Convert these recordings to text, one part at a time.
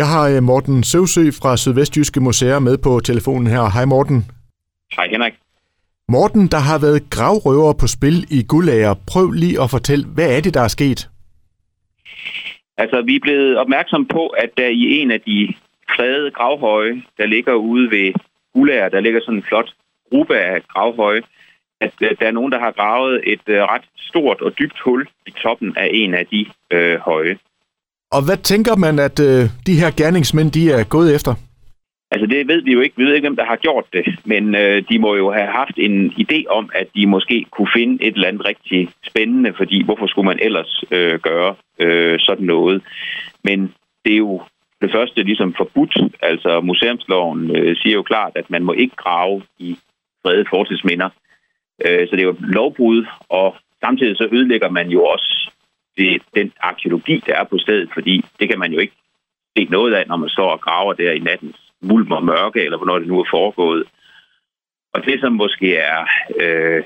Jeg har øh, Morten Søvsø fra Sydvestjyske Museer med på telefonen her. Hej Morten. Hej Henrik. Morten, der har været gravrøver på spil i Gullager. Prøv lige at fortælle, hvad er det, der er sket? Altså, vi er blevet opmærksom på, at der i en af de fredede gravhøje, der ligger ude ved Gullager, der ligger sådan en flot gruppe af gravhøje, at øh, der er nogen, der har gravet et øh, ret stort og dybt hul i toppen af en af de øh, høje. Og hvad tænker man, at øh, de her gerningsmænd, de er gået efter? Altså det ved vi jo ikke. Vi ved ikke, hvem der har gjort det. Men øh, de må jo have haft en idé om, at de måske kunne finde et eller andet rigtig spændende, fordi hvorfor skulle man ellers øh, gøre øh, sådan noget? Men det er jo det første ligesom forbudt. Altså museumsloven øh, siger jo klart, at man må ikke grave i fredede fortidsminder. Øh, så det er jo lovbrud, og samtidig så ødelægger man jo også det, den arkeologi, der er på stedet, fordi det kan man jo ikke se noget af, når man står og graver der i nattens mulm og mørke, eller hvornår det nu er foregået. Og det, som måske er øh,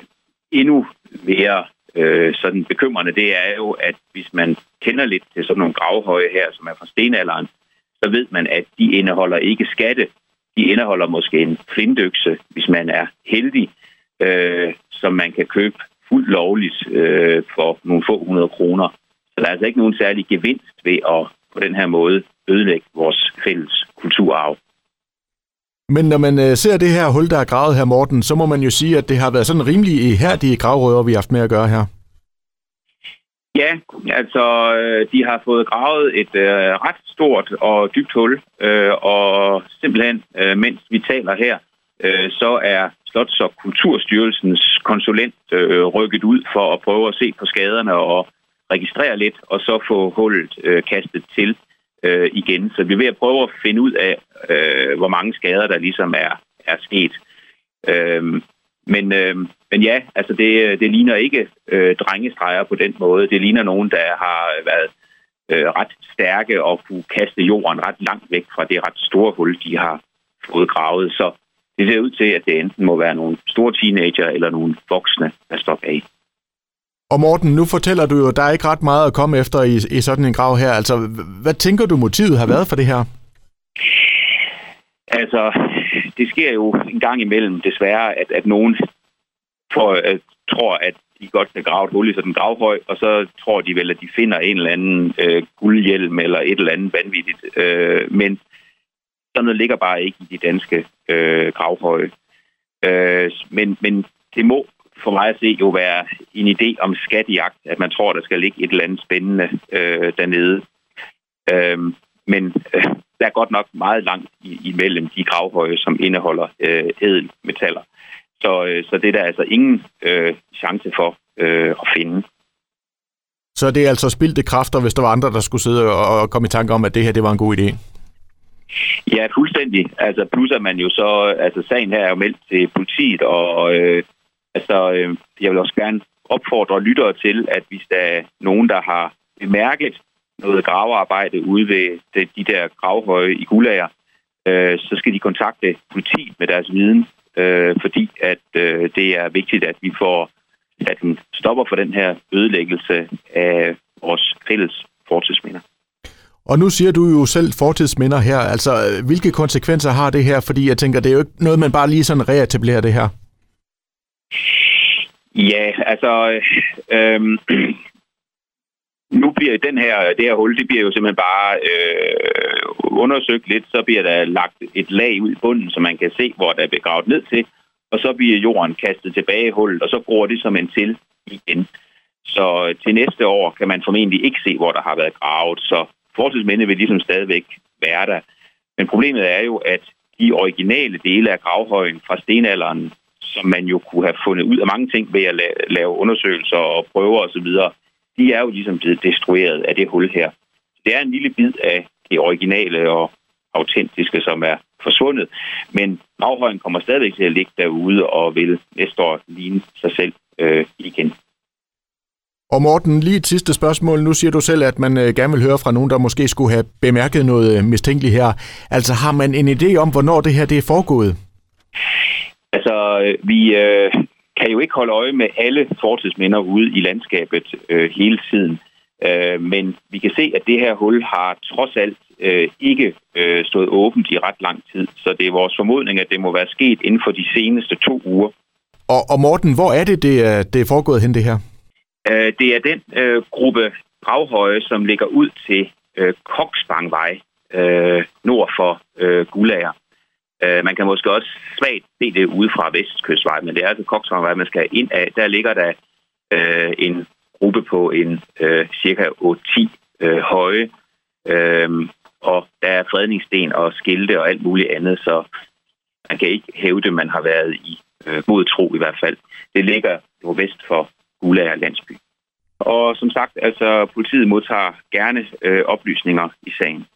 endnu mere øh, sådan bekymrende, det er jo, at hvis man kender lidt til sådan nogle gravhøje her, som er fra stenalderen, så ved man, at de indeholder ikke skatte. De indeholder måske en flindøkse, hvis man er heldig, øh, som man kan købe fuldt lovligt øh, for nogle få hundrede kroner. Så der er altså ikke nogen særlig gevinst ved at på den her måde ødelægge vores fælles kulturarv. Men når man øh, ser det her hul, der er gravet her, Morten, så må man jo sige, at det har været sådan rimelig ihærdige gravrøver, vi har haft med at gøre her. Ja, altså øh, de har fået gravet et øh, ret stort og dybt hul, øh, og simpelthen, øh, mens vi taler her, øh, så er Slots- og Kulturstyrelsens konsulent øh, rykket ud for at prøve at se på skaderne og registrere lidt, og så få hullet øh, kastet til øh, igen. Så vi er ved at prøve at finde ud af, øh, hvor mange skader der ligesom er, er sket. Øh, men, øh, men ja, altså det, det ligner ikke øh, drengestreger på den måde. Det ligner nogen, der har været øh, ret stærke og kunne kaste jorden ret langt væk fra det ret store hul, de har fået gravet. Så det ser ud til, at det enten må være nogle store teenager eller nogle voksne, der står bag. Og Morten, nu fortæller du jo, at der er ikke ret meget at komme efter i, i sådan en grav her. Altså, hvad tænker du, motivet har været for det her? Altså, det sker jo en gang imellem desværre, at, at nogen får, at, tror, at de godt kan grave et hul i sådan en gravhøj, og så tror de vel, at de finder en eller anden øh, guldhjelm eller et eller andet vanvittigt. Øh, men sådan noget ligger bare ikke i de danske øh, gravhøje. Øh, men, men det må for mig at se jo være en idé om skattejagt, at man tror, der skal ligge et eller andet spændende øh, dernede. Øh, men øh, der er godt nok meget langt imellem de gravhøje, som indeholder øh, ædelmetaller. Så, øh, så det er der altså ingen øh, chance for øh, at finde. Så det er altså spildte kræfter, hvis der var andre, der skulle sidde og, og komme i tanke om, at det her det var en god idé? Ja, fuldstændig. Altså, plus at man jo så... Altså, sagen her er jo meldt til politiet, og øh, altså, øh, jeg vil også gerne opfordre lyttere til, at hvis der er nogen, der har bemærket noget gravearbejde ude ved de, de der gravhøje i Gulager, øh, så skal de kontakte politiet med deres viden, øh, fordi at øh, det er vigtigt, at vi får at den stopper for den her ødelæggelse af vores fælles fortidsminder. Og nu siger du jo selv fortidsminder her. Altså, øh, hvilke konsekvenser har det her? Fordi jeg tænker, det er jo ikke noget, man bare lige sådan reetablerer det her. Ja, altså, øh, nu bliver den her, det her hul, det bliver jo simpelthen bare øh, undersøgt lidt, så bliver der lagt et lag ud i bunden, så man kan se, hvor der er begravet ned til, og så bliver jorden kastet tilbage i hullet, og så gror det som en til igen. Så øh, til næste år kan man formentlig ikke se, hvor der har været gravet, så fortidsminde vil ligesom stadigvæk være der. Men problemet er jo, at de originale dele af gravhøjen fra stenalderen, som man jo kunne have fundet ud af mange ting ved at lave undersøgelser og prøver osv., de er jo ligesom blevet destrueret af det hul her. Det er en lille bid af det originale og autentiske, som er forsvundet. Men gravhøjen kommer stadigvæk til at ligge derude og vil næste år ligne sig selv øh, igen. Og Morten, lige et sidste spørgsmål. Nu siger du selv, at man øh, gerne vil høre fra nogen, der måske skulle have bemærket noget øh, mistænkeligt her. Altså har man en idé om, hvornår det her det er foregået? Altså, vi øh, kan jo ikke holde øje med alle fortidsminder ude i landskabet øh, hele tiden. Øh, men vi kan se, at det her hul har trods alt øh, ikke øh, stået åbent i ret lang tid. Så det er vores formodning, at det må være sket inden for de seneste to uger. Og, og Morten, hvor er det, det er, det er foregået hen, det her? Øh, det er den øh, gruppe gravhøje, som ligger ud til øh, Koksbangvej øh, nord for øh, Gulager. Øh, man kan måske også svagt se det ude fra Vestkystvej, men det er altså Koksbangvej, man skal ind af. Der ligger der øh, en gruppe på en øh, cirka 8-10 øh, høje, øh, og der er fredningssten og skilte og alt muligt andet, så man kan ikke hævde, at man har været i øh, mod tro i hvert fald. Det ligger vest for Gulager landsby. Og som sagt, altså politiet modtager gerne øh, oplysninger i sagen.